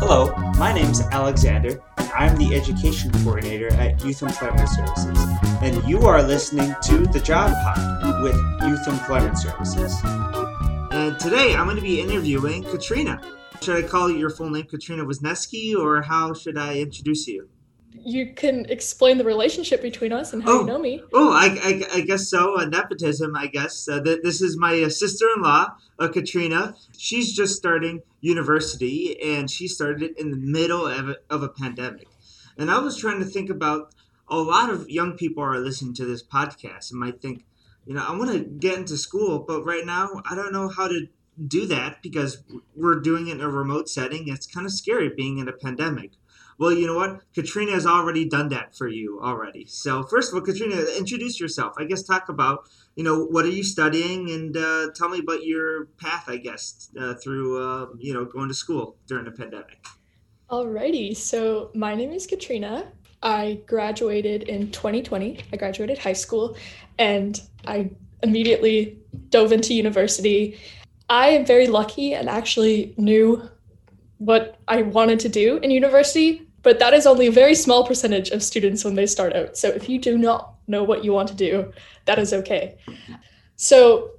Hello, my name is Alexander, and I'm the Education Coordinator at Youth Employment Services. And you are listening to The Job Pod with Youth Employment Services. And today I'm going to be interviewing Katrina. Should I call you your full name Katrina Wisniewski, or how should I introduce you? You can explain the relationship between us and how Oh. you know me. Oh, I, I, I guess so. Uh, nepotism, I guess. Uh, th- this is my uh, sister in law, uh, Katrina. She's just starting university, and she started it in the middle of a, of a pandemic. And I was trying to think about a lot of young people are listening to this podcast and might think, you know, I want to get into school, but right now I don't know how to do that because we're doing it in a remote setting. It's kind of scary being in a pandemic. Well, you know what? Katrina has already done that for you already. So, first of all, Katrina, introduce yourself. I guess talk about, you know, what are you studying and uh, tell me about your path, I guess, uh, through, uh, you know, going to school during the pandemic. Alrighty, so my name is Katrina. I graduated in 2020. I graduated high school and I immediately dove into university. I am very lucky and actually knew what I wanted to do in university, but that is only a very small percentage of students when they start out. So if you do not know what you want to do, that is okay. So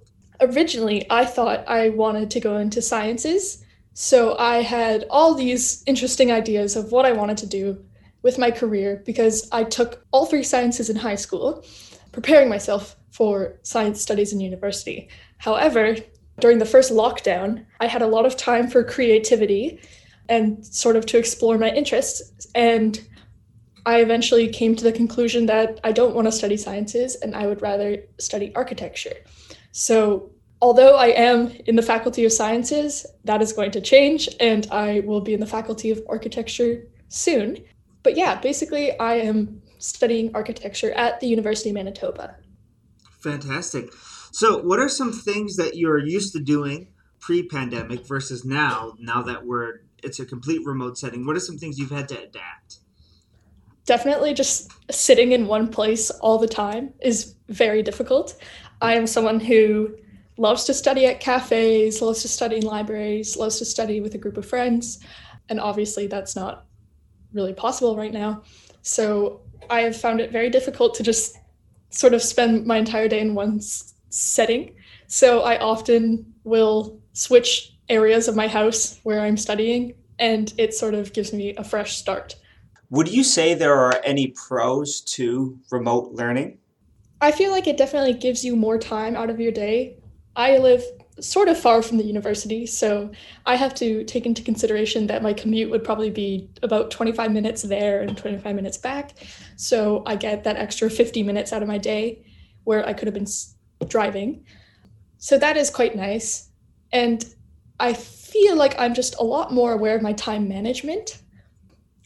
originally, I thought I wanted to go into sciences. So I had all these interesting ideas of what I wanted to do with my career because I took all three sciences in high school, preparing myself for science studies in university. However, during the first lockdown, I had a lot of time for creativity and sort of to explore my interests. And I eventually came to the conclusion that I don't want to study sciences and I would rather study architecture. So, although I am in the Faculty of Sciences, that is going to change and I will be in the Faculty of Architecture soon. But yeah, basically, I am studying architecture at the University of Manitoba. Fantastic. So, what are some things that you're used to doing pre-pandemic versus now? Now that we're it's a complete remote setting, what are some things you've had to adapt? Definitely just sitting in one place all the time is very difficult. I am someone who loves to study at cafes, loves to study in libraries, loves to study with a group of friends, and obviously that's not really possible right now. So I have found it very difficult to just sort of spend my entire day in one setting. So I often will switch areas of my house where I'm studying, and it sort of gives me a fresh start. Would you say there are any pros to remote learning? I feel like it definitely gives you more time out of your day. I live sort of far from the university, so I have to take into consideration that my commute would probably be about 25 minutes there and 25 minutes back. So I get that extra 50 minutes out of my day where I could have been driving. So that is quite nice. And I feel like I'm just a lot more aware of my time management.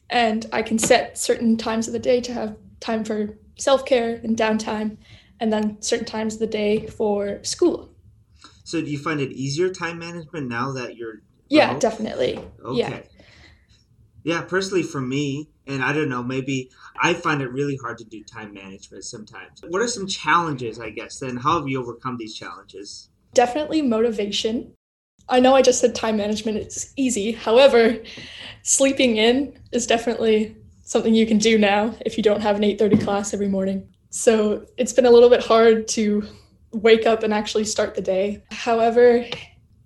And I can set certain times of the day to have time for self care and downtime, and then certain times of the day for school. So, do you find it easier time management now that you're Yeah, remote? definitely. Okay. Yeah. Yeah, personally for me, and I don't know, maybe I find it really hard to do time management sometimes. What are some challenges, I guess, then? How have you overcome these challenges? Definitely motivation. I know I just said time management is easy. However, sleeping in is definitely something you can do now if you don't have an 8:30 class every morning. So, it's been a little bit hard to wake up and actually start the day. However,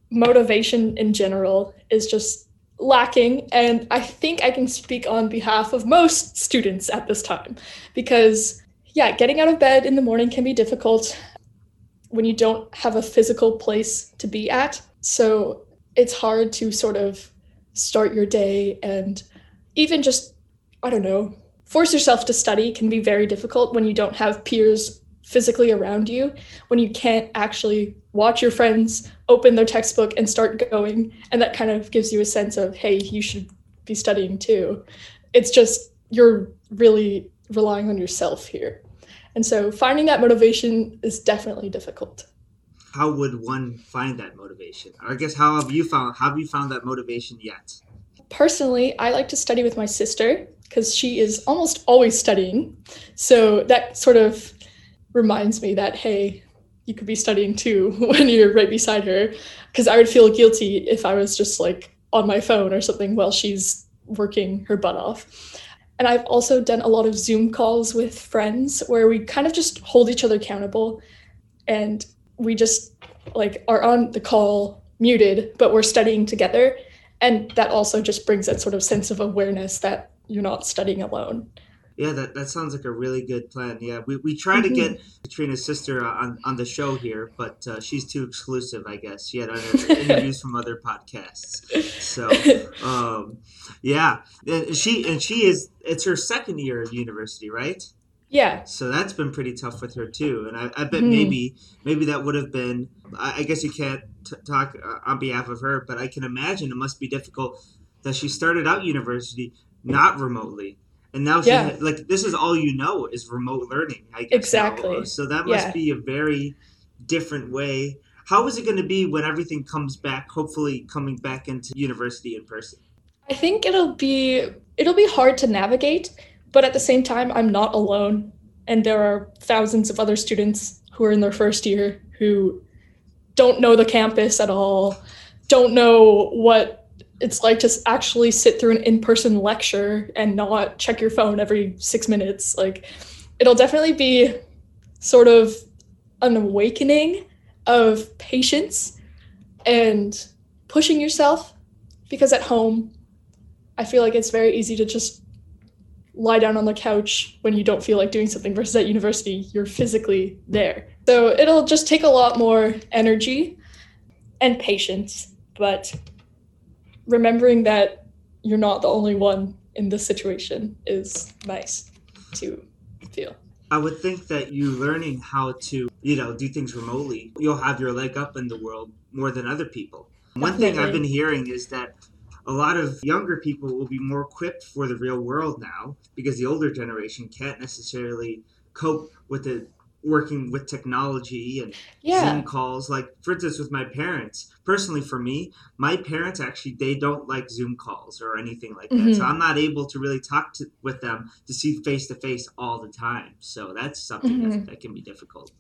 motivation in general is just lacking and I think I can speak on behalf of most students at this time because yeah, getting out of bed in the morning can be difficult when you don't have a physical place to be at. So it's hard to sort of start your day and even just, I don't know, force yourself to study can be very difficult when you don't have peers physically around you, when you can't actually watch your friends open their textbook and start going. And that kind of gives you a sense of, hey, you should be studying too. It's just, you're really relying on yourself here. And so finding that motivation is definitely difficult. How would one find that motivation? Or I guess how have you found have you found that motivation yet? Personally, I like to study with my sister because she is almost always studying. So that sort of reminds me that, hey, you could be studying too when you're right beside her. Because I would feel guilty if I was just like on my phone or something while she's working her butt off. And I've also done a lot of Zoom calls with friends where we kind of just hold each other accountable and we just like are on the call muted, but we're studying together. And that also just brings that sort of sense of awareness that you're not studying alone. Yeah, that, that sounds like a really good plan. Yeah, we, we try to get mm-hmm. Katrina's sister on, on the show here, but uh, she's too exclusive, I guess. She had other interviews from other podcasts. So, um, yeah, and she and she is. It's her second year of university, right? Yeah. So that's been pretty tough with her too, and I, I bet mm. maybe maybe that would have been. I, I guess you can't t- talk uh, on behalf of her, but I can imagine it must be difficult that she started out university not remotely and now she yeah. like this is all you know is remote learning i guess exactly now. so that must yeah. be a very different way how is it going to be when everything comes back hopefully coming back into university in person i think it'll be it'll be hard to navigate but at the same time i'm not alone. And there are thousands of other students who are in their first year who don't know the campus at all don't know what it's like to actually sit through an in-person lecture and not check your phone every six minutes. Like it'll definitely be sort of an awakening of patience and pushing yourself because at home i feel like it's very easy to just lie down on the couch when you don't feel like doing something versus at university you're physically there so it'll just take a lot more energy and patience but remembering that you're not the only one in this situation is nice to feel. I would think that you learning how to, you know, do things remotely, you'll have your leg up in the world more than other people. One thing I've been hearing is that a lot of younger people will be more equipped for the real world now because the older generation can't necessarily cope with the working with technology and yeah. Zoom calls. Like for instance, with my parents, personally for me, my parents actually they don't like Zoom calls or anything like that. Mm-hmm. So I'm not able to really talk to, with them to see face to face all the time. So that's something mm-hmm. that, that can be difficult.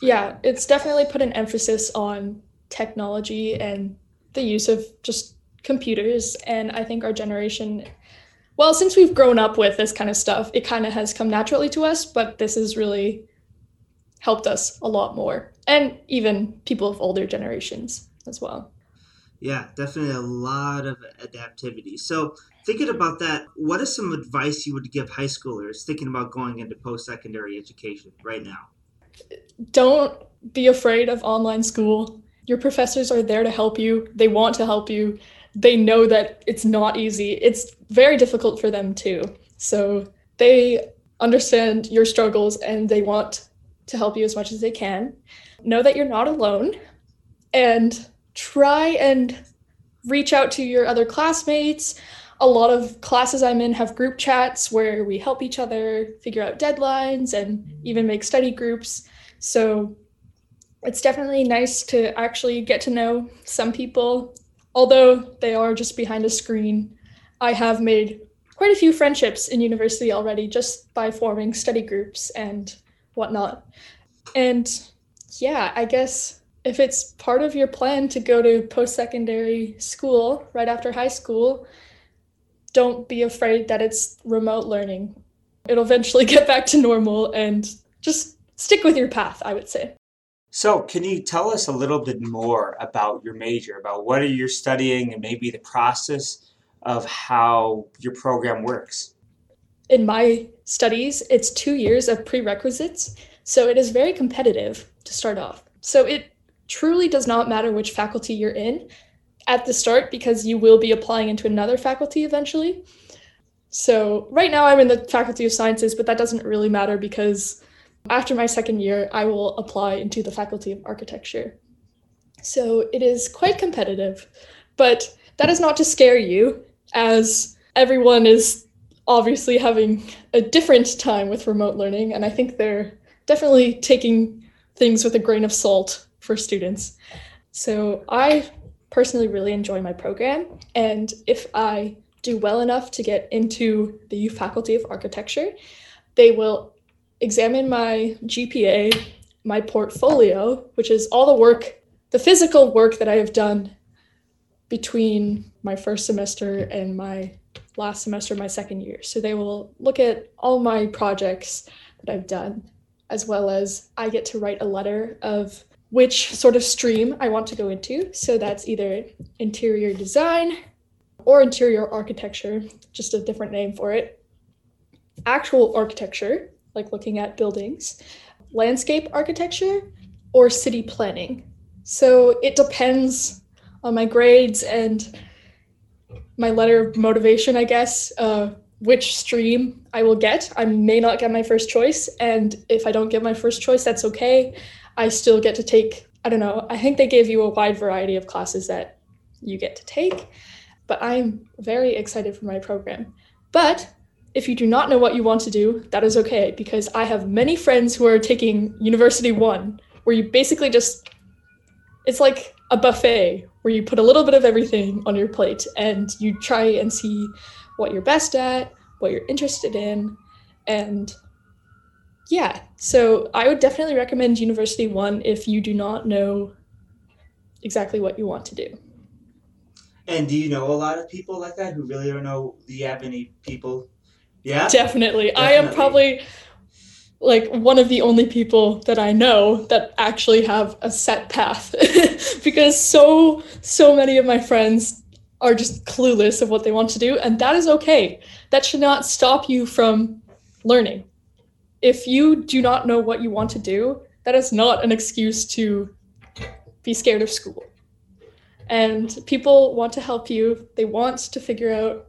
Yeah, them. it's definitely put an emphasis on technology and the use of just computers. And I think our generation well, since we've grown up with this kind of stuff, it kind of has come naturally to us, but this has really helped us a lot more and even people of older generations as well. Yeah definitely a lot of adaptivity. So thinking about that what is some advice you would give high schoolers thinking about going into post-secondary education right now? Don't be afraid of online school. Your professors are there to help you. They want to help you they know that it's not easy it's very difficult for them too so they understand your struggles and they want to help you as much as they can. Know that you're not alone and try and reach out to your other classmates. A lot of classes I'm in have group chats where we help each other figure out deadlines and even make study groups. So it's definitely nice to actually get to know some people. Although they are just behind a screen, I have made quite a few friendships in university already just by forming study groups and whatnot. And yeah, I guess if it's part of your plan to go to post secondary school right after high school, don't be afraid that it's remote learning. It'll eventually get back to normal and just stick with your path, I would say. So, can you tell us a little bit more about your major, about what are you studying, and maybe the process of how your program works? In my studies, it's two years of prerequisites. So it is very competitive to start off. So it truly does not matter which faculty you're in at the start because you will be applying into another faculty eventually. So right now I'm in the Faculty of Sciences, but that doesn't really matter because after my second year, I will apply into the Faculty of Architecture. So it is quite competitive, but that is not to scare you, as everyone is obviously having a different time with remote learning, and I think they're definitely taking things with a grain of salt for students. So I personally really enjoy my program, and if I do well enough to get into the Faculty of Architecture, they will examine my GPA, my portfolio, which is all the work, the physical work that I have done between my first semester and my last semester, my second year. So they will look at all my projects that I've done, as well as I get to write a letter of which sort of stream I want to go into. So that's either interior design or interior architecture, just a different name for it. Actual architecture, like looking at buildings, landscape architecture, or city planning. So it depends on my grades and my letter of motivation, I guess, uh, which stream I will get. I may not get my first choice. And if I don't get my first choice, that's okay. I still get to take, I don't know, I think they gave you a wide variety of classes that you get to take. But I'm very excited for my program. But if you do not know what you want to do, that is okay because I have many friends who are taking University One, where you basically just, it's like a buffet where you put a little bit of everything on your plate and you try and see what you're best at, what you're interested in, and yeah, so I would definitely recommend University One if you do not know exactly what you want to do. And do you know a lot of people like that who really don't know? Have any people? Yeah, definitely. definitely. I am probably like one of the only people that I know that actually have a set path because so so many of my friends are just clueless of what they want to do and that is okay. That should not stop you from learning. If you do not know what you want to do, that is not an excuse to be scared of school. And people want to help you. They want to figure out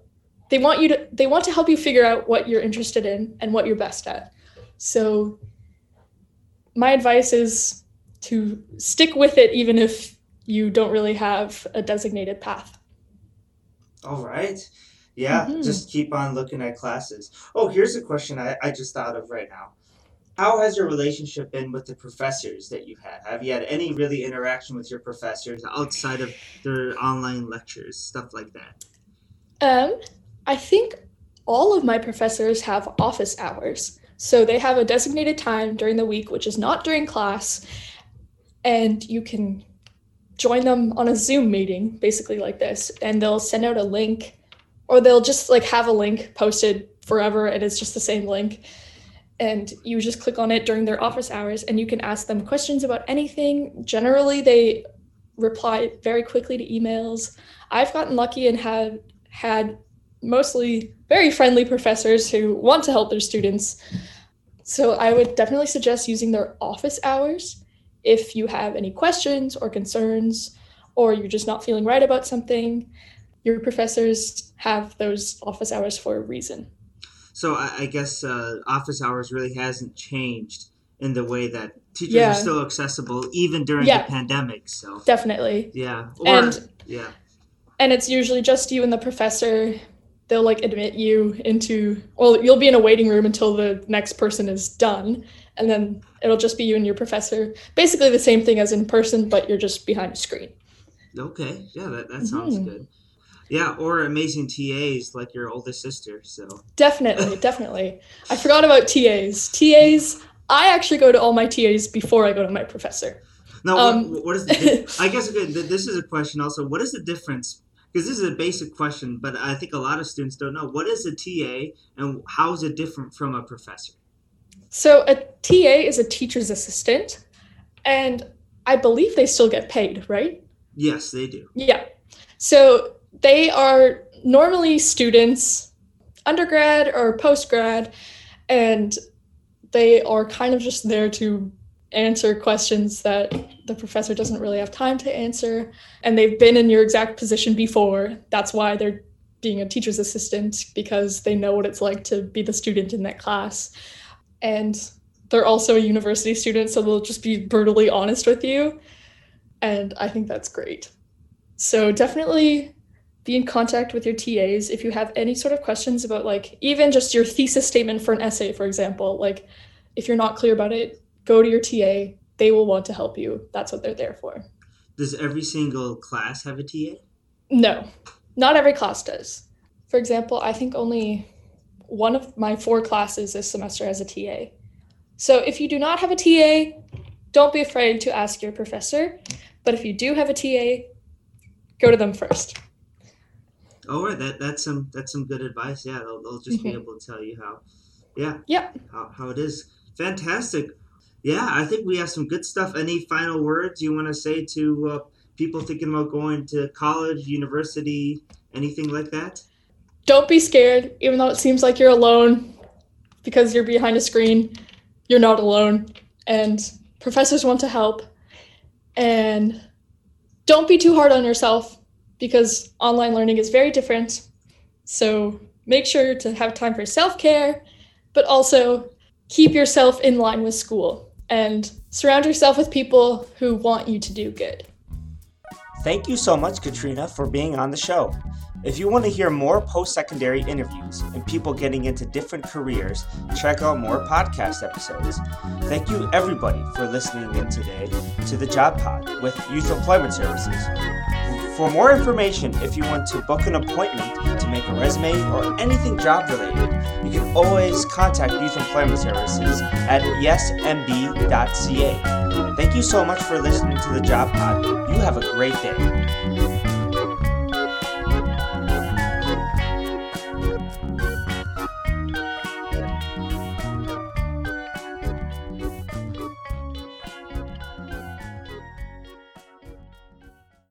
they want you to they want to help you figure out what you're interested in and what you're best at so my advice is to stick with it even if you don't really have a designated path. All right. Yeah, mm-hmm. just keep on looking at classes. Oh, here's a question I, I just thought of right now. How has your relationship been with the professors that you've had? Have you had any really interaction with your professors outside of their online lectures, stuff like that? Um, I think all of my professors have office hours. So they have a designated time during the week, which is not during class, and you can join them on a Zoom meeting, basically like this, and they'll send out a link, or they'll just like have a link posted forever, and it's just the same link. And you just click on it during their office hours, and you can ask them questions about anything. Generally, they reply very quickly to emails. I've gotten lucky and have had mostly very friendly professors who want to help their students. So I would definitely suggest using their office hours if you have any questions or concerns, or you're just not feeling right about something. Your professors have those office hours for a reason. So I, guess uh, office hours really hasn't changed in the way that teachers yeah. are still accessible even during yeah. the pandemic. So definitely, yeah, or, and yeah, and it's usually just you and the professor they'll like admit you into well you'll be in a waiting room until the next person is done and then it'll just be you and your professor. Basically the same thing as in person but you're just behind a screen. Okay. Yeah that, that sounds mm-hmm. good. Yeah or amazing tas like your oldest sister so. Definitely definitely. I forgot about tas tas i actually go to all my tas before i go to my professor. Now um, what, what is the i guess this is a question also. What is the difference because this is a basic question, but I think a lot of students don't know what is a TA and how is it different from a professor. So a TA is a teacher's assistant, and I believe they still get paid, right? Yes, they do. Yeah. So they are normally students, undergrad or postgrad, and they are kind of just there to answer questions that the professor doesn't really have time to answer. And they've been in your exact position before. That's why they're being a teacher's assistant because they know what it's like to be the student in that class. And they're also a university student so they'll just be brutally honest with you. And i think that's great. So definitely be in contact with your tas if you have any sort of questions about like even just your thesis statement for an essay for example. Like if you're not clear about it go to your TA. They will want to help you. That's what they're there for. Does every single class have a TA? No, not every class does. For example, I think only one of my four classes this semester has a TA. So if you do not have a TA, don't be afraid to ask your professor. But if you do have a TA, go to them first. Oh, right. That that's some that's some good advice. Yeah, they'll, they'll just be Mhm. able to tell you how, yeah, Yep. how, how it is. Fantastic. Yeah, I think we have some good stuff. Any final words you want to say to uh, people thinking about going to college, university, anything like that? Don't be scared, even though it seems like you're alone because you're behind a screen. You're not alone, and professors want to help. And don't be too hard on yourself because online learning is very different. So make sure to have time for self care, but also keep yourself in line with school and surround yourself with people who want you to do good. Thank you so much, Katrina, for being on the show. If you want to hear more post secondary interviews and people getting into different careers, check out more podcast episodes. Thank you, everybody, for listening in today to the Job Pod with Youth Employment Services. For more information, if you want to book an appointment to make a resume or anything job related, you can always contact Youth Employment Services at yesmb.ca. Thank you so much for listening to the Job Pod. You have a great day.